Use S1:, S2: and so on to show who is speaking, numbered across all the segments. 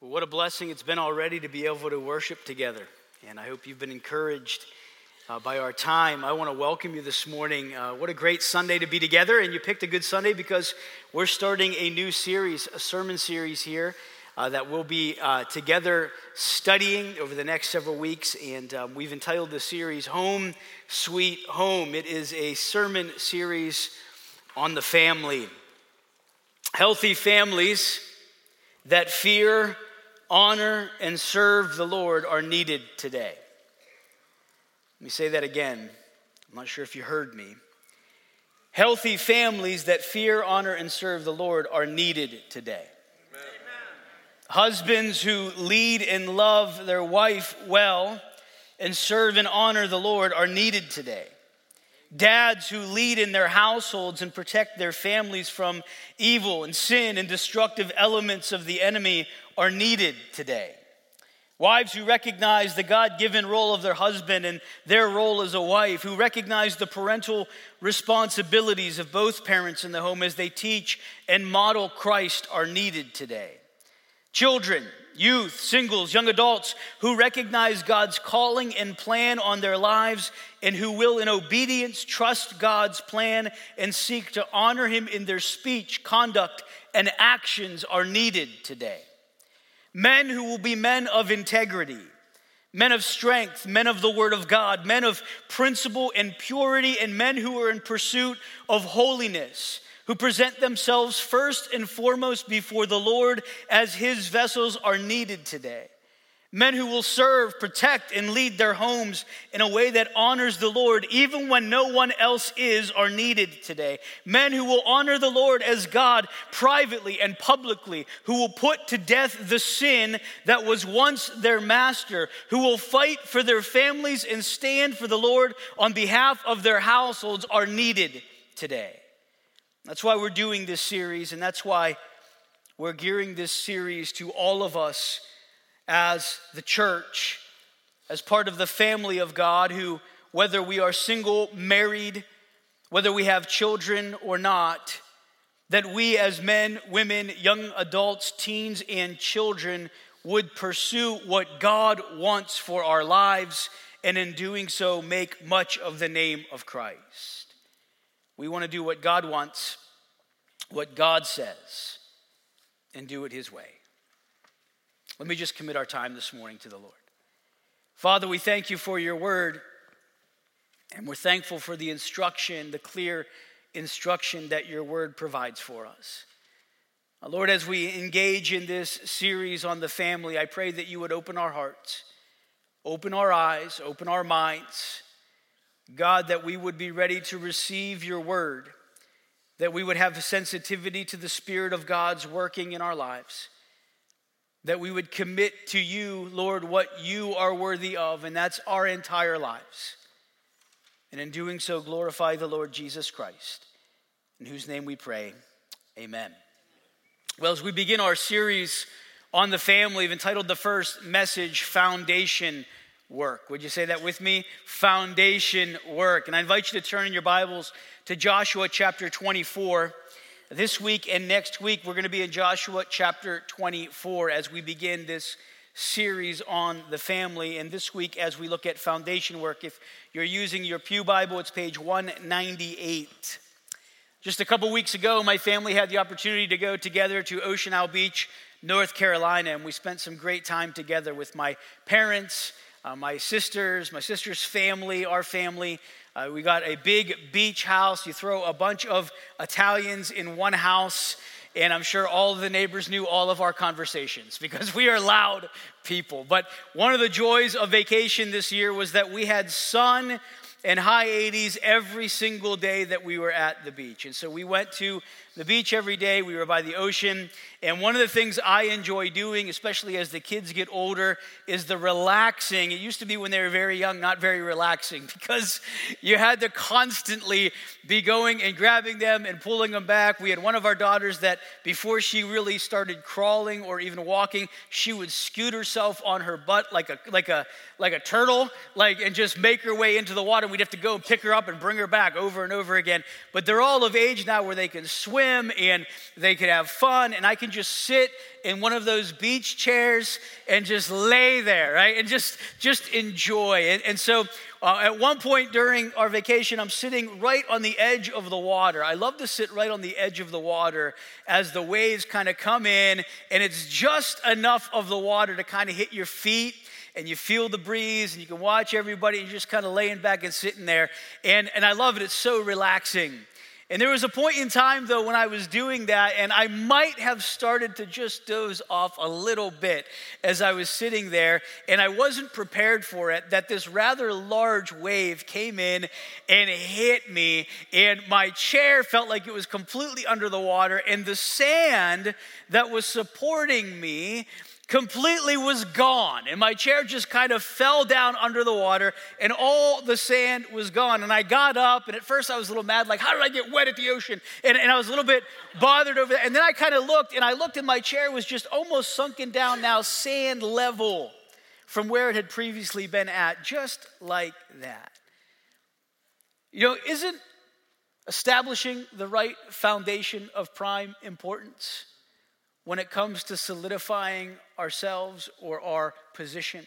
S1: Well, what a blessing it's been already to be able to worship together. And I hope you've been encouraged uh, by our time. I want to welcome you this morning. Uh, what a great Sunday to be together. And you picked a good Sunday because we're starting a new series, a sermon series here. Uh, that we'll be uh, together studying over the next several weeks. And um, we've entitled the series Home Sweet Home. It is a sermon series on the family. Healthy families that fear honor, and serve the Lord are needed today. Let me say that again. I'm not sure if you heard me. Healthy families that fear, honor, and serve the Lord are needed today. Amen. Husbands who lead and love their wife well and serve and honor the Lord are needed today. Dads who lead in their households and protect their families from evil and sin and destructive elements of the enemy are needed today. Wives who recognize the God given role of their husband and their role as a wife, who recognize the parental responsibilities of both parents in the home as they teach and model Christ, are needed today. Children, youth, singles, young adults who recognize God's calling and plan on their lives and who will, in obedience, trust God's plan and seek to honor Him in their speech, conduct, and actions are needed today. Men who will be men of integrity, men of strength, men of the Word of God, men of principle and purity, and men who are in pursuit of holiness, who present themselves first and foremost before the Lord as His vessels are needed today. Men who will serve, protect, and lead their homes in a way that honors the Lord, even when no one else is, are needed today. Men who will honor the Lord as God privately and publicly, who will put to death the sin that was once their master, who will fight for their families and stand for the Lord on behalf of their households, are needed today. That's why we're doing this series, and that's why we're gearing this series to all of us as the church, as part of the family of God, who, whether we are single, married, whether we have children or not, that we as men, women, young adults, teens, and children would pursue what God wants for our lives, and in doing so, make much of the name of Christ. We want to do what God wants, what God says, and do it His way. Let me just commit our time this morning to the Lord. Father, we thank you for your word, and we're thankful for the instruction, the clear instruction that your word provides for us. Uh, Lord, as we engage in this series on the family, I pray that you would open our hearts, open our eyes, open our minds. God, that we would be ready to receive your word, that we would have sensitivity to the Spirit of God's working in our lives that we would commit to you, Lord, what you are worthy of, and that's our entire lives. And in doing so, glorify the Lord Jesus Christ, in whose name we pray. Amen. Well, as we begin our series on the family, we've entitled the first message Foundation Work. Would you say that with me? Foundation Work. And I invite you to turn in your Bibles to Joshua chapter 24. This week and next week, we're going to be in Joshua chapter 24 as we begin this series on the family. And this week, as we look at foundation work, if you're using your Pew Bible, it's page 198. Just a couple weeks ago, my family had the opportunity to go together to Ocean Isle Beach, North Carolina, and we spent some great time together with my parents, uh, my sisters, my sister's family, our family, uh, we got a big beach house. You throw a bunch of Italians in one house, and I'm sure all of the neighbors knew all of our conversations because we are loud people. But one of the joys of vacation this year was that we had sun and high 80s every single day that we were at the beach. And so we went to the beach every day. We were by the ocean. And one of the things I enjoy doing, especially as the kids get older, is the relaxing. It used to be when they were very young, not very relaxing, because you had to constantly be going and grabbing them and pulling them back. We had one of our daughters that before she really started crawling or even walking, she would scoot herself on her butt like a like a like a turtle, like and just make her way into the water. We we'd have to go pick her up and bring her back over and over again. But they're all of age now where they can swim and they could have fun. And I can just sit in one of those beach chairs and just lay there, right? And just, just enjoy. And, and so uh, at one point during our vacation, I'm sitting right on the edge of the water. I love to sit right on the edge of the water as the waves kind of come in, and it's just enough of the water to kind of hit your feet and you feel the breeze and you can watch everybody and you're just kind of laying back and sitting there. And, and I love it, it's so relaxing. And there was a point in time, though, when I was doing that, and I might have started to just doze off a little bit as I was sitting there, and I wasn't prepared for it. That this rather large wave came in and hit me, and my chair felt like it was completely under the water, and the sand that was supporting me completely was gone. And my chair just kind of fell down under the water and all the sand was gone. And I got up, and at first I was a little mad, like, how did I get wet at the ocean? And, and I was a little bit bothered over that. And then I kind of looked, and I looked, and my chair was just almost sunken down now, sand level from where it had previously been at, just like that. You know, isn't establishing the right foundation of prime importance? When it comes to solidifying ourselves or our position.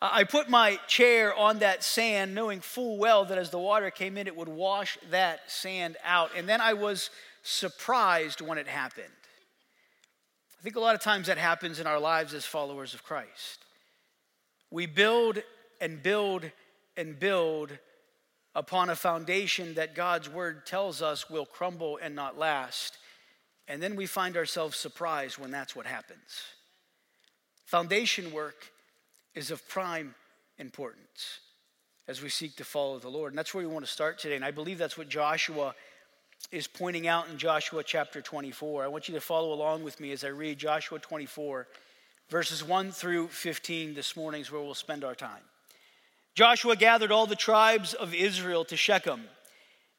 S1: I put my chair on that sand, knowing full well that as the water came in, it would wash that sand out. And then I was surprised when it happened. I think a lot of times that happens in our lives as followers of Christ. We build and build and build upon a foundation that God's word tells us will crumble and not last. And then we find ourselves surprised when that's what happens. Foundation work is of prime importance as we seek to follow the Lord. And that's where we want to start today. And I believe that's what Joshua is pointing out in Joshua chapter 24. I want you to follow along with me as I read Joshua 24, verses 1 through 15 this morning is where we'll spend our time. Joshua gathered all the tribes of Israel to Shechem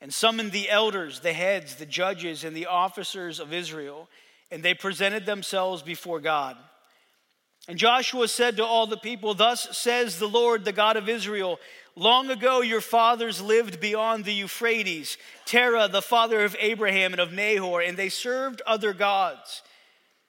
S1: and summoned the elders, the heads, the judges, and the officers of Israel, and they presented themselves before God. And Joshua said to all the people, Thus says the Lord, the God of Israel Long ago your fathers lived beyond the Euphrates, Terah, the father of Abraham and of Nahor, and they served other gods.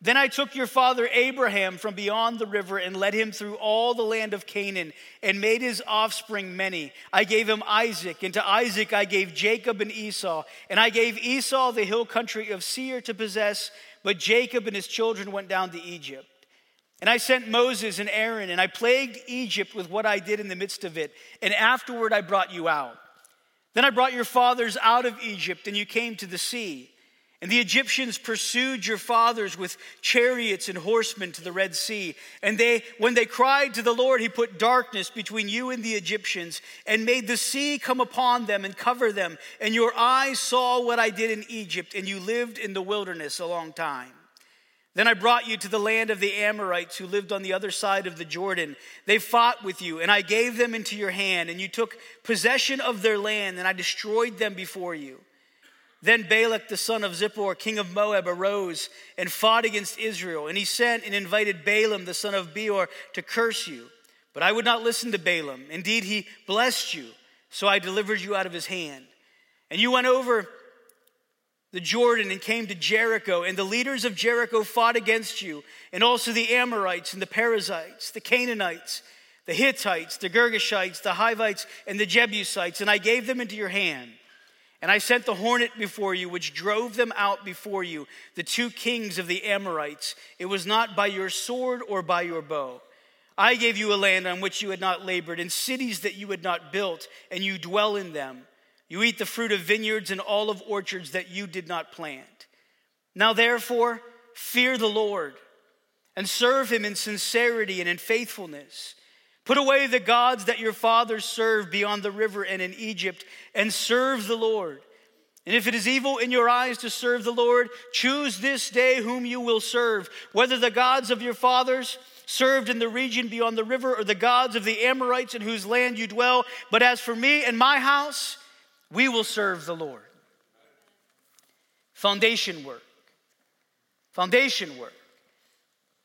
S1: Then I took your father Abraham from beyond the river and led him through all the land of Canaan and made his offspring many. I gave him Isaac, and to Isaac I gave Jacob and Esau. And I gave Esau the hill country of Seir to possess, but Jacob and his children went down to Egypt. And I sent Moses and Aaron, and I plagued Egypt with what I did in the midst of it. And afterward I brought you out. Then I brought your fathers out of Egypt, and you came to the sea. And the Egyptians pursued your fathers with chariots and horsemen to the Red Sea. And they, when they cried to the Lord, he put darkness between you and the Egyptians and made the sea come upon them and cover them. And your eyes saw what I did in Egypt, and you lived in the wilderness a long time. Then I brought you to the land of the Amorites who lived on the other side of the Jordan. They fought with you, and I gave them into your hand, and you took possession of their land, and I destroyed them before you. Then Balak the son of Zippor, king of Moab, arose and fought against Israel. And he sent and invited Balaam the son of Beor to curse you. But I would not listen to Balaam. Indeed, he blessed you, so I delivered you out of his hand. And you went over the Jordan and came to Jericho, and the leaders of Jericho fought against you, and also the Amorites and the Perizzites, the Canaanites, the Hittites, the Girgashites, the Hivites, and the Jebusites, and I gave them into your hand. And I sent the hornet before you, which drove them out before you, the two kings of the Amorites. It was not by your sword or by your bow. I gave you a land on which you had not labored, and cities that you had not built, and you dwell in them. You eat the fruit of vineyards and olive orchards that you did not plant. Now, therefore, fear the Lord and serve him in sincerity and in faithfulness. Put away the gods that your fathers served beyond the river and in Egypt, and serve the Lord. And if it is evil in your eyes to serve the Lord, choose this day whom you will serve, whether the gods of your fathers served in the region beyond the river, or the gods of the Amorites in whose land you dwell. But as for me and my house, we will serve the Lord. Foundation work. Foundation work.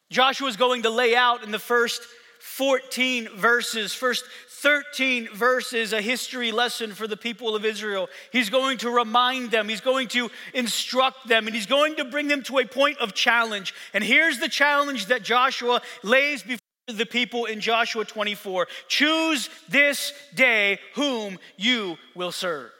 S1: Joshua is going to lay out in the first 14 verses, first 13 verses, a history lesson for the people of Israel. He's going to remind them, he's going to instruct them, and he's going to bring them to a point of challenge. And here's the challenge that Joshua lays before the people in Joshua 24 Choose this day whom you will serve.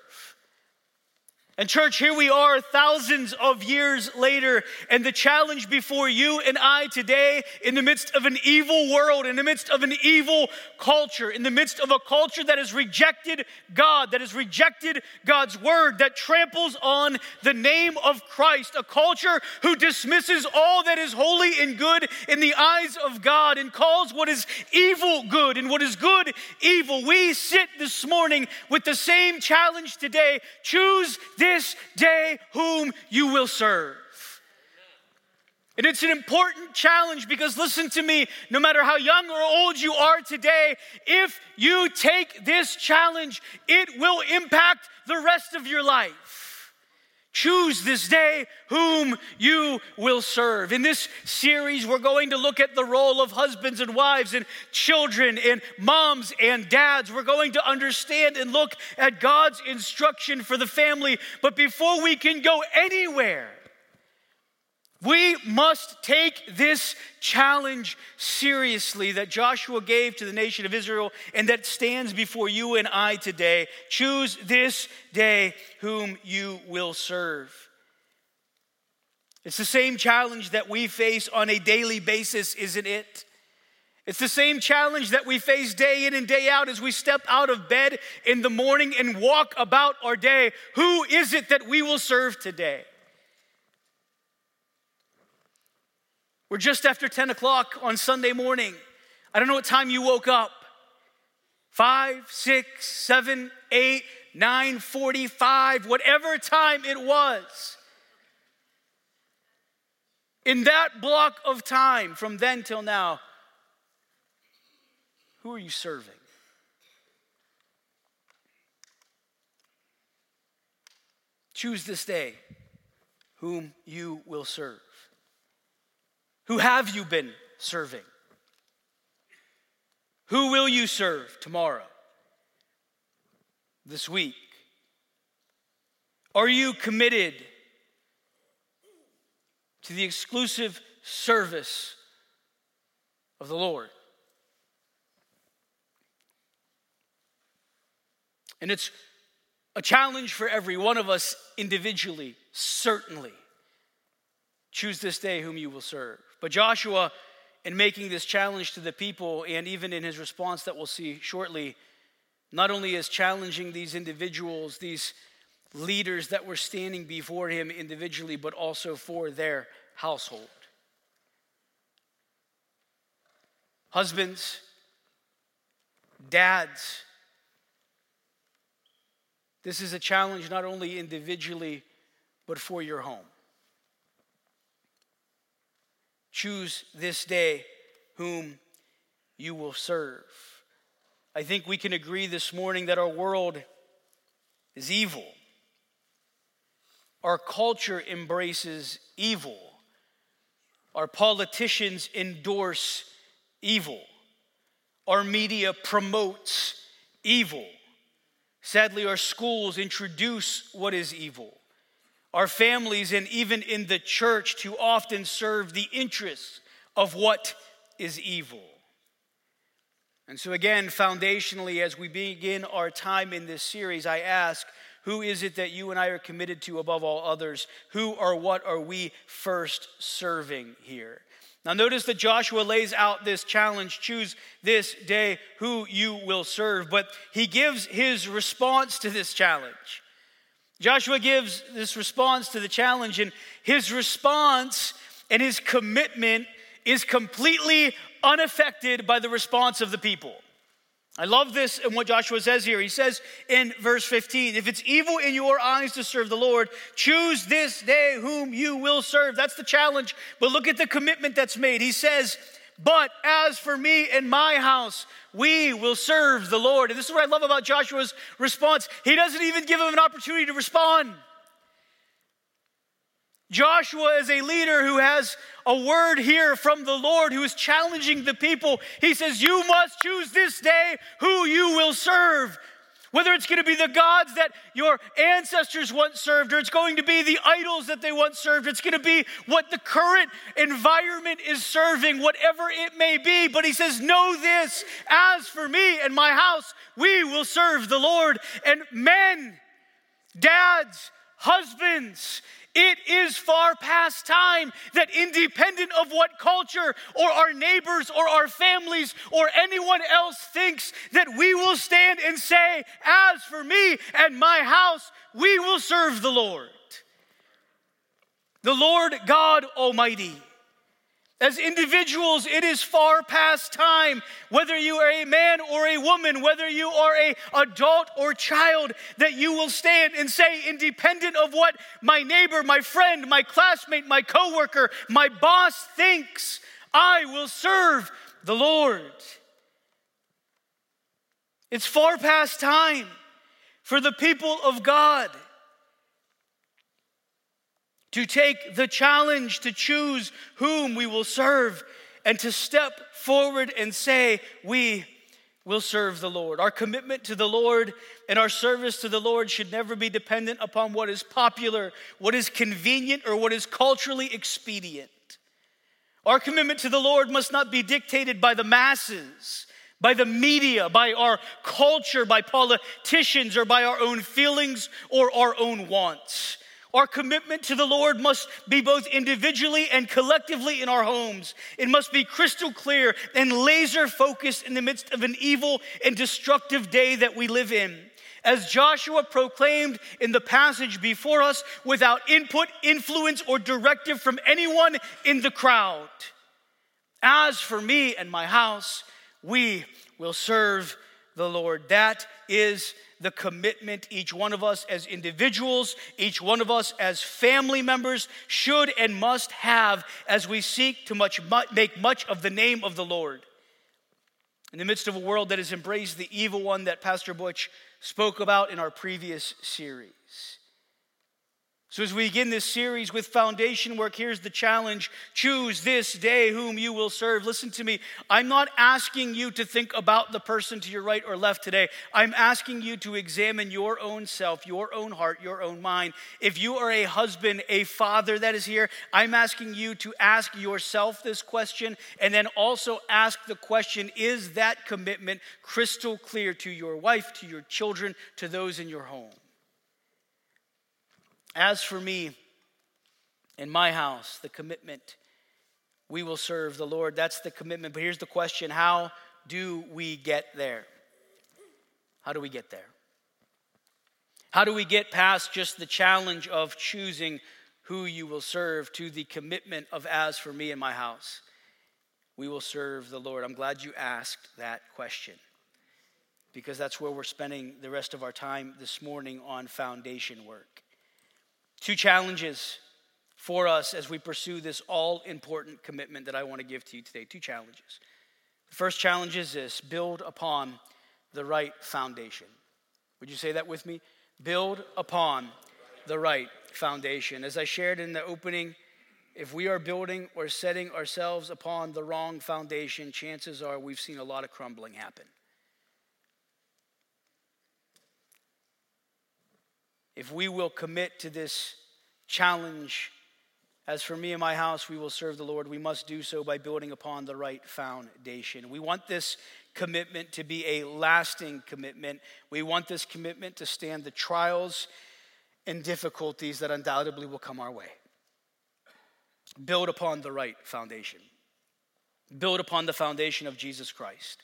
S1: And, church, here we are thousands of years later, and the challenge before you and I today, in the midst of an evil world, in the midst of an evil culture, in the midst of a culture that has rejected God, that has rejected God's word, that tramples on the name of Christ, a culture who dismisses all that is holy and good in the eyes of God and calls what is evil good and what is good evil. We sit this morning with the same challenge today choose this day whom you will serve. And it's an important challenge because listen to me, no matter how young or old you are today, if you take this challenge, it will impact the rest of your life. Choose this day whom you will serve. In this series, we're going to look at the role of husbands and wives and children and moms and dads. We're going to understand and look at God's instruction for the family. But before we can go anywhere, we must take this challenge seriously that Joshua gave to the nation of Israel and that stands before you and I today. Choose this day whom you will serve. It's the same challenge that we face on a daily basis, isn't it? It's the same challenge that we face day in and day out as we step out of bed in the morning and walk about our day. Who is it that we will serve today? We're just after 10 o'clock on Sunday morning. I don't know what time you woke up. Five, six, seven, eight, nine, 45, whatever time it was. In that block of time from then till now, who are you serving? Choose this day whom you will serve. Who have you been serving? Who will you serve tomorrow? This week? Are you committed to the exclusive service of the Lord? And it's a challenge for every one of us individually, certainly. Choose this day whom you will serve. But Joshua, in making this challenge to the people, and even in his response that we'll see shortly, not only is challenging these individuals, these leaders that were standing before him individually, but also for their household. Husbands, dads, this is a challenge not only individually, but for your home. Choose this day whom you will serve. I think we can agree this morning that our world is evil. Our culture embraces evil. Our politicians endorse evil. Our media promotes evil. Sadly, our schools introduce what is evil our families, and even in the church to often serve the interests of what is evil. And so, again, foundationally, as we begin our time in this series, I ask, who is it that you and I are committed to above all others? Who or what are we first serving here? Now, notice that Joshua lays out this challenge choose this day who you will serve, but he gives his response to this challenge. Joshua gives this response to the challenge, and his response and his commitment is completely unaffected by the response of the people. I love this and what Joshua says here. He says in verse 15, if it's evil in your eyes to serve the Lord, choose this day whom you will serve. That's the challenge. But look at the commitment that's made. He says, but as for me and my house, we will serve the Lord. And this is what I love about Joshua's response. He doesn't even give him an opportunity to respond. Joshua is a leader who has a word here from the Lord who is challenging the people. He says, You must choose this day who you will serve. Whether it's going to be the gods that your ancestors once served, or it's going to be the idols that they once served, it's going to be what the current environment is serving, whatever it may be. But he says, Know this, as for me and my house, we will serve the Lord. And men, dads, husbands, it is far past time that, independent of what culture or our neighbors or our families or anyone else thinks, that we will stand and say, As for me and my house, we will serve the Lord. The Lord God Almighty. As individuals, it is far past time, whether you are a man or a woman, whether you are a adult or child, that you will stand and say, independent of what my neighbor, my friend, my classmate, my coworker, my boss thinks, I will serve the Lord. It's far past time for the people of God to take the challenge to choose whom we will serve and to step forward and say, We will serve the Lord. Our commitment to the Lord and our service to the Lord should never be dependent upon what is popular, what is convenient, or what is culturally expedient. Our commitment to the Lord must not be dictated by the masses, by the media, by our culture, by politicians, or by our own feelings or our own wants. Our commitment to the Lord must be both individually and collectively in our homes. It must be crystal clear and laser focused in the midst of an evil and destructive day that we live in. As Joshua proclaimed in the passage before us, without input, influence, or directive from anyone in the crowd. As for me and my house, we will serve the Lord. That is the commitment each one of us as individuals, each one of us as family members should and must have as we seek to much, make much of the name of the Lord. In the midst of a world that has embraced the evil one that Pastor Butch spoke about in our previous series. So, as we begin this series with foundation work, here's the challenge choose this day whom you will serve. Listen to me. I'm not asking you to think about the person to your right or left today. I'm asking you to examine your own self, your own heart, your own mind. If you are a husband, a father that is here, I'm asking you to ask yourself this question and then also ask the question is that commitment crystal clear to your wife, to your children, to those in your home? As for me and my house, the commitment, we will serve the Lord. That's the commitment. But here's the question how do we get there? How do we get there? How do we get past just the challenge of choosing who you will serve to the commitment of, as for me and my house, we will serve the Lord? I'm glad you asked that question because that's where we're spending the rest of our time this morning on foundation work. Two challenges for us as we pursue this all important commitment that I want to give to you today. Two challenges. The first challenge is this build upon the right foundation. Would you say that with me? Build upon the right foundation. As I shared in the opening, if we are building or setting ourselves upon the wrong foundation, chances are we've seen a lot of crumbling happen. If we will commit to this challenge, as for me and my house, we will serve the Lord, we must do so by building upon the right foundation. We want this commitment to be a lasting commitment. We want this commitment to stand the trials and difficulties that undoubtedly will come our way. Build upon the right foundation. Build upon the foundation of Jesus Christ,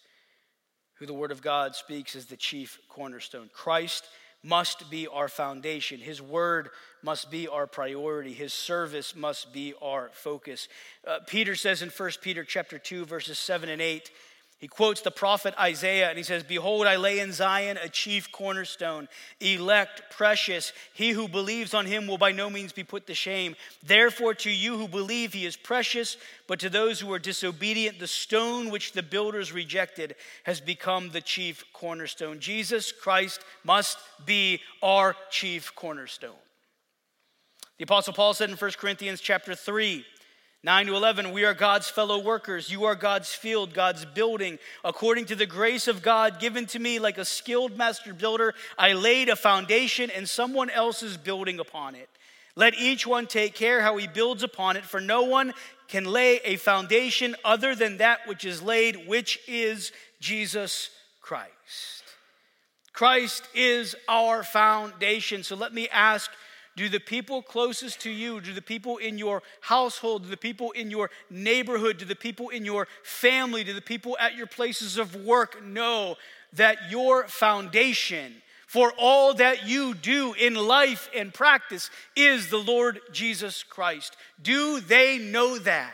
S1: who the Word of God speaks as the chief cornerstone. Christ must be our foundation. His word must be our priority. His service must be our focus. Uh, Peter says in 1 Peter chapter 2 verses 7 and 8, he quotes the prophet Isaiah and he says, Behold, I lay in Zion a chief cornerstone, elect, precious. He who believes on him will by no means be put to shame. Therefore, to you who believe, he is precious, but to those who are disobedient, the stone which the builders rejected has become the chief cornerstone. Jesus Christ must be our chief cornerstone. The apostle Paul said in 1 Corinthians chapter 3, 9 to 11, we are God's fellow workers. You are God's field, God's building. According to the grace of God given to me, like a skilled master builder, I laid a foundation and someone else is building upon it. Let each one take care how he builds upon it, for no one can lay a foundation other than that which is laid, which is Jesus Christ. Christ is our foundation. So let me ask do the people closest to you, do the people in your household, do the people in your neighborhood, do the people in your family, do the people at your places of work know that your foundation for all that you do in life and practice is the Lord Jesus Christ? Do they know that?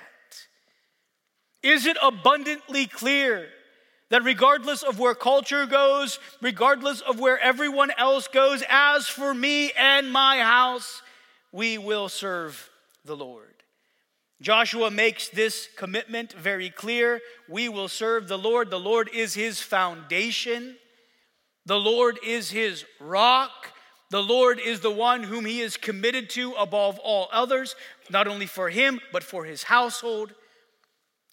S1: Is it abundantly clear that regardless of where culture goes, regardless of where everyone else goes, as for me and my house, we will serve the Lord. Joshua makes this commitment very clear. We will serve the Lord. The Lord is his foundation, the Lord is his rock. The Lord is the one whom he is committed to above all others, not only for him, but for his household.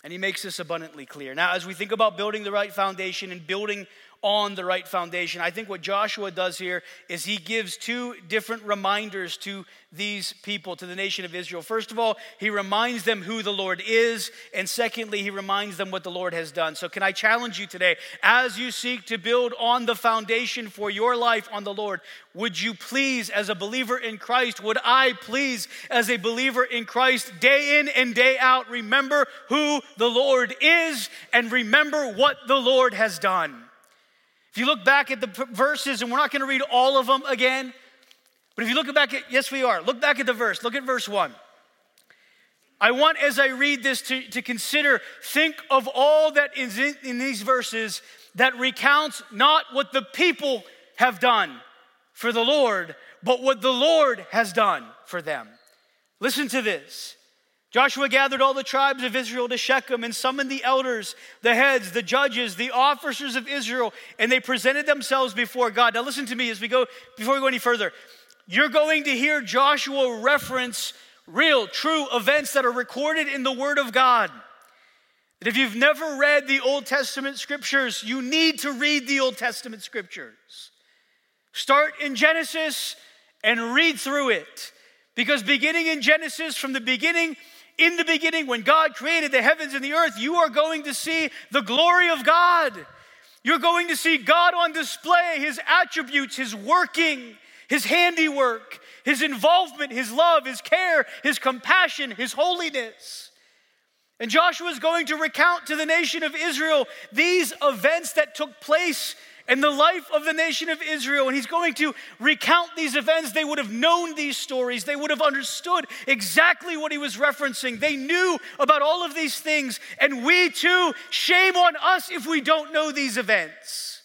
S1: And he makes this abundantly clear. Now, as we think about building the right foundation and building on the right foundation. I think what Joshua does here is he gives two different reminders to these people, to the nation of Israel. First of all, he reminds them who the Lord is, and secondly, he reminds them what the Lord has done. So, can I challenge you today, as you seek to build on the foundation for your life on the Lord, would you please, as a believer in Christ, would I please, as a believer in Christ, day in and day out, remember who the Lord is and remember what the Lord has done? If you look back at the verses, and we're not going to read all of them again, but if you look back at, yes, we are. Look back at the verse. Look at verse one. I want, as I read this, to, to consider, think of all that is in, in these verses that recounts not what the people have done for the Lord, but what the Lord has done for them. Listen to this. Joshua gathered all the tribes of Israel to Shechem and summoned the elders, the heads, the judges, the officers of Israel, and they presented themselves before God. Now listen to me as we go before we go any further. You're going to hear Joshua reference real, true events that are recorded in the Word of God. That if you've never read the Old Testament scriptures, you need to read the Old Testament scriptures. Start in Genesis and read through it. Because beginning in Genesis, from the beginning in the beginning, when God created the heavens and the earth, you are going to see the glory of God. You're going to see God on display, His attributes, His working, His handiwork, His involvement, His love, His care, His compassion, His holiness. And Joshua is going to recount to the nation of Israel these events that took place and the life of the nation of Israel. And he's going to recount these events. They would have known these stories, they would have understood exactly what he was referencing. They knew about all of these things. And we too, shame on us if we don't know these events.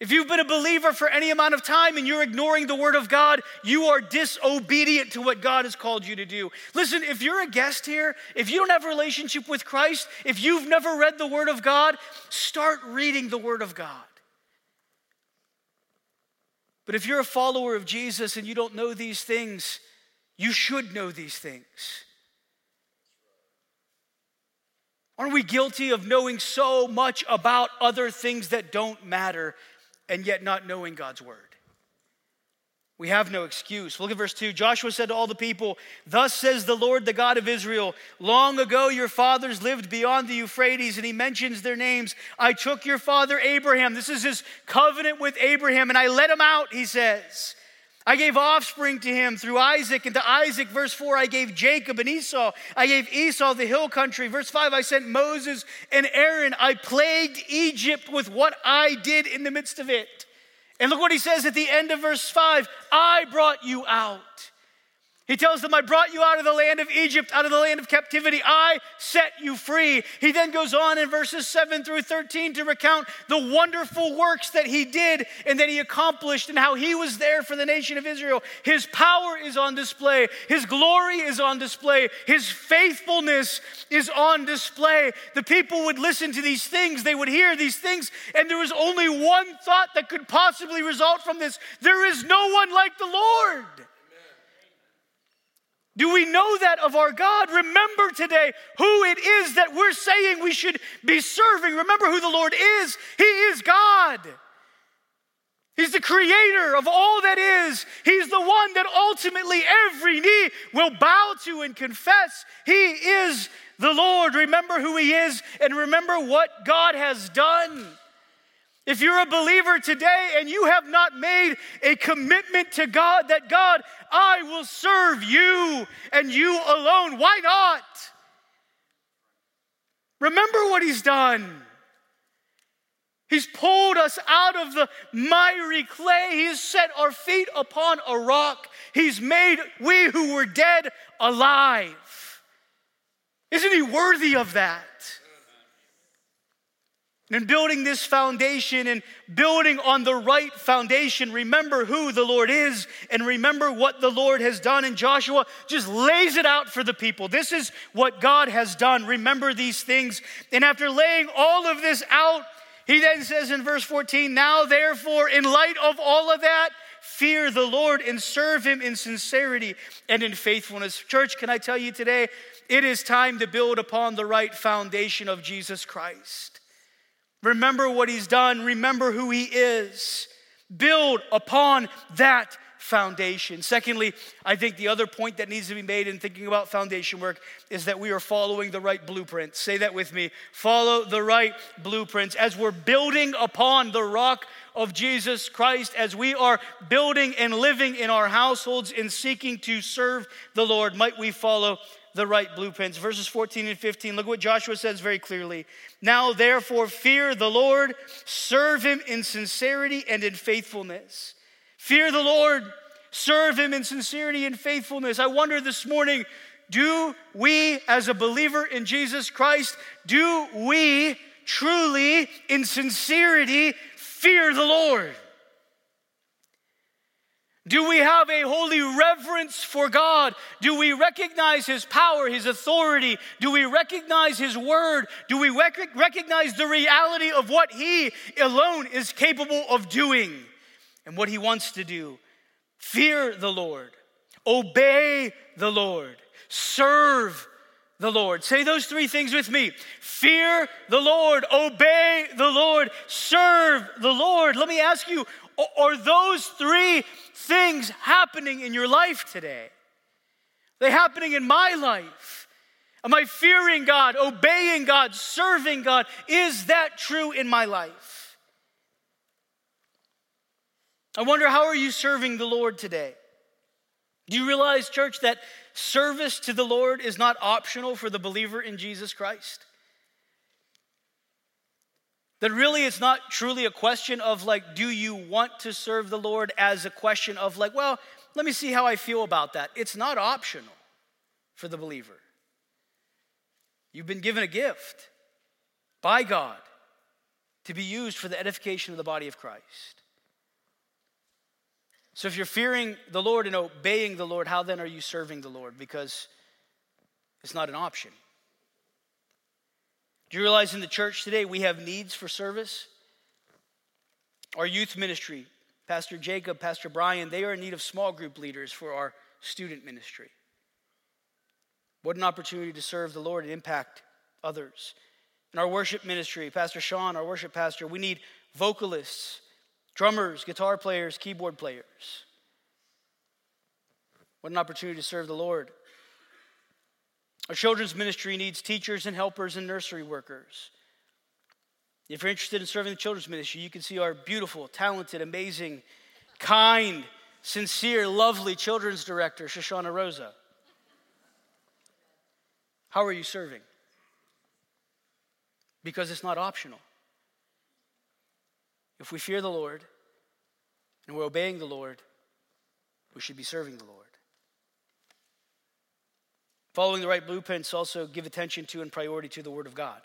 S1: If you've been a believer for any amount of time and you're ignoring the Word of God, you are disobedient to what God has called you to do. Listen, if you're a guest here, if you don't have a relationship with Christ, if you've never read the Word of God, start reading the Word of God. But if you're a follower of Jesus and you don't know these things, you should know these things. Aren't we guilty of knowing so much about other things that don't matter and yet not knowing God's word. We have no excuse. Look at verse 2. Joshua said to all the people, Thus says the Lord, the God of Israel, long ago your fathers lived beyond the Euphrates, and he mentions their names. I took your father Abraham. This is his covenant with Abraham, and I let him out, he says. I gave offspring to him through Isaac, and to Isaac, verse 4, I gave Jacob and Esau. I gave Esau the hill country. Verse 5, I sent Moses and Aaron. I plagued Egypt with what I did in the midst of it. And look what he says at the end of verse 5 I brought you out. He tells them, I brought you out of the land of Egypt, out of the land of captivity. I set you free. He then goes on in verses 7 through 13 to recount the wonderful works that he did and that he accomplished and how he was there for the nation of Israel. His power is on display, his glory is on display, his faithfulness is on display. The people would listen to these things, they would hear these things, and there was only one thought that could possibly result from this there is no one like the Lord. Do we know that of our God? Remember today who it is that we're saying we should be serving. Remember who the Lord is. He is God. He's the creator of all that is. He's the one that ultimately every knee will bow to and confess He is the Lord. Remember who He is and remember what God has done. If you're a believer today and you have not made a commitment to God that God, I will serve you and you alone, why not? Remember what He's done. He's pulled us out of the miry clay. He's set our feet upon a rock. He's made we who were dead alive. Isn't He worthy of that? And building this foundation and building on the right foundation, remember who the Lord is and remember what the Lord has done. And Joshua just lays it out for the people. This is what God has done. Remember these things. And after laying all of this out, he then says in verse 14, Now therefore, in light of all of that, fear the Lord and serve him in sincerity and in faithfulness. Church, can I tell you today, it is time to build upon the right foundation of Jesus Christ. Remember what he's done, remember who he is. Build upon that foundation. Secondly, I think the other point that needs to be made in thinking about foundation work is that we are following the right blueprints. Say that with me. Follow the right blueprints. As we're building upon the rock of Jesus Christ, as we are building and living in our households and seeking to serve the Lord, might we follow the right blueprints. Verses 14 and 15, look what Joshua says very clearly. Now, therefore, fear the Lord, serve him in sincerity and in faithfulness. Fear the Lord, serve Him in sincerity and faithfulness. I wonder this morning do we, as a believer in Jesus Christ, do we truly, in sincerity, fear the Lord? Do we have a holy reverence for God? Do we recognize His power, His authority? Do we recognize His word? Do we rec- recognize the reality of what He alone is capable of doing? and what he wants to do. Fear the Lord, obey the Lord, serve the Lord. Say those three things with me fear the Lord, obey the Lord, serve the Lord. Let me ask you are those three things happening in your life today? Are they happening in my life? Am I fearing God, obeying God, serving God? Is that true in my life? I wonder how are you serving the Lord today? Do you realize, church, that service to the Lord is not optional for the believer in Jesus Christ? That really it's not truly a question of like, do you want to serve the Lord as a question of like, well, let me see how I feel about that. It's not optional for the believer. You've been given a gift by God to be used for the edification of the body of Christ. So if you're fearing the Lord and obeying the Lord, how then are you serving the Lord? Because it's not an option. Do you realize in the church today we have needs for service? Our youth ministry, Pastor Jacob, Pastor Brian, they are in need of small group leaders for our student ministry. What an opportunity to serve the Lord and impact others. In our worship ministry, Pastor Sean, our worship pastor, we need vocalists drummers, guitar players, keyboard players. What an opportunity to serve the Lord. Our children's ministry needs teachers and helpers and nursery workers. If you're interested in serving the children's ministry, you can see our beautiful, talented, amazing, kind, sincere, lovely children's director, Shoshana Rosa. How are you serving? Because it's not optional. If we fear the Lord and we're obeying the Lord, we should be serving the Lord. Following the right blueprints also give attention to and priority to the Word of God.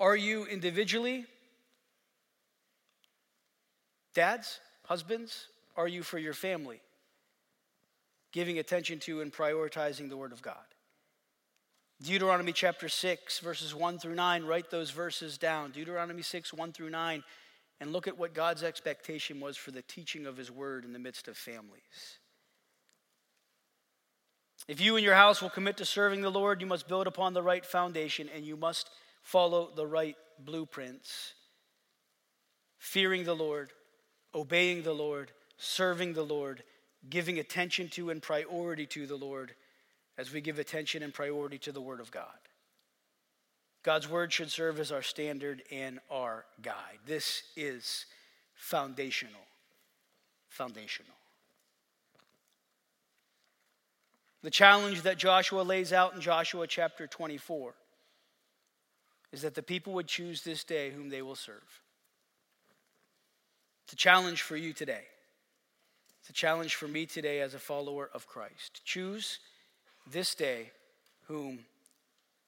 S1: Are you individually, dads, husbands? Are you for your family? Giving attention to and prioritizing the Word of God. Deuteronomy chapter 6, verses 1 through 9, write those verses down. Deuteronomy 6, 1 through 9, and look at what God's expectation was for the teaching of His word in the midst of families. If you and your house will commit to serving the Lord, you must build upon the right foundation and you must follow the right blueprints. Fearing the Lord, obeying the Lord, serving the Lord, giving attention to and priority to the Lord as we give attention and priority to the Word of God. God's Word should serve as our standard and our guide. This is foundational. Foundational. The challenge that Joshua lays out in Joshua chapter 24 is that the people would choose this day whom they will serve. It's a challenge for you today. It's a challenge for me today as a follower of Christ. Choose this day whom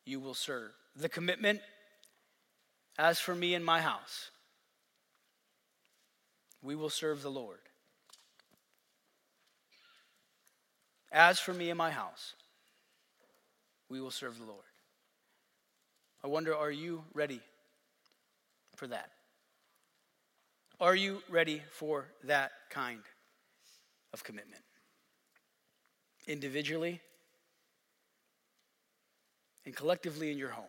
S1: you will serve. The commitment, as for me and my house, we will serve the Lord. As for me and my house, we will serve the Lord. I wonder, are you ready for that? Are you ready for that kind of commitment? Individually and collectively in your home,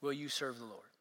S1: will you serve the Lord?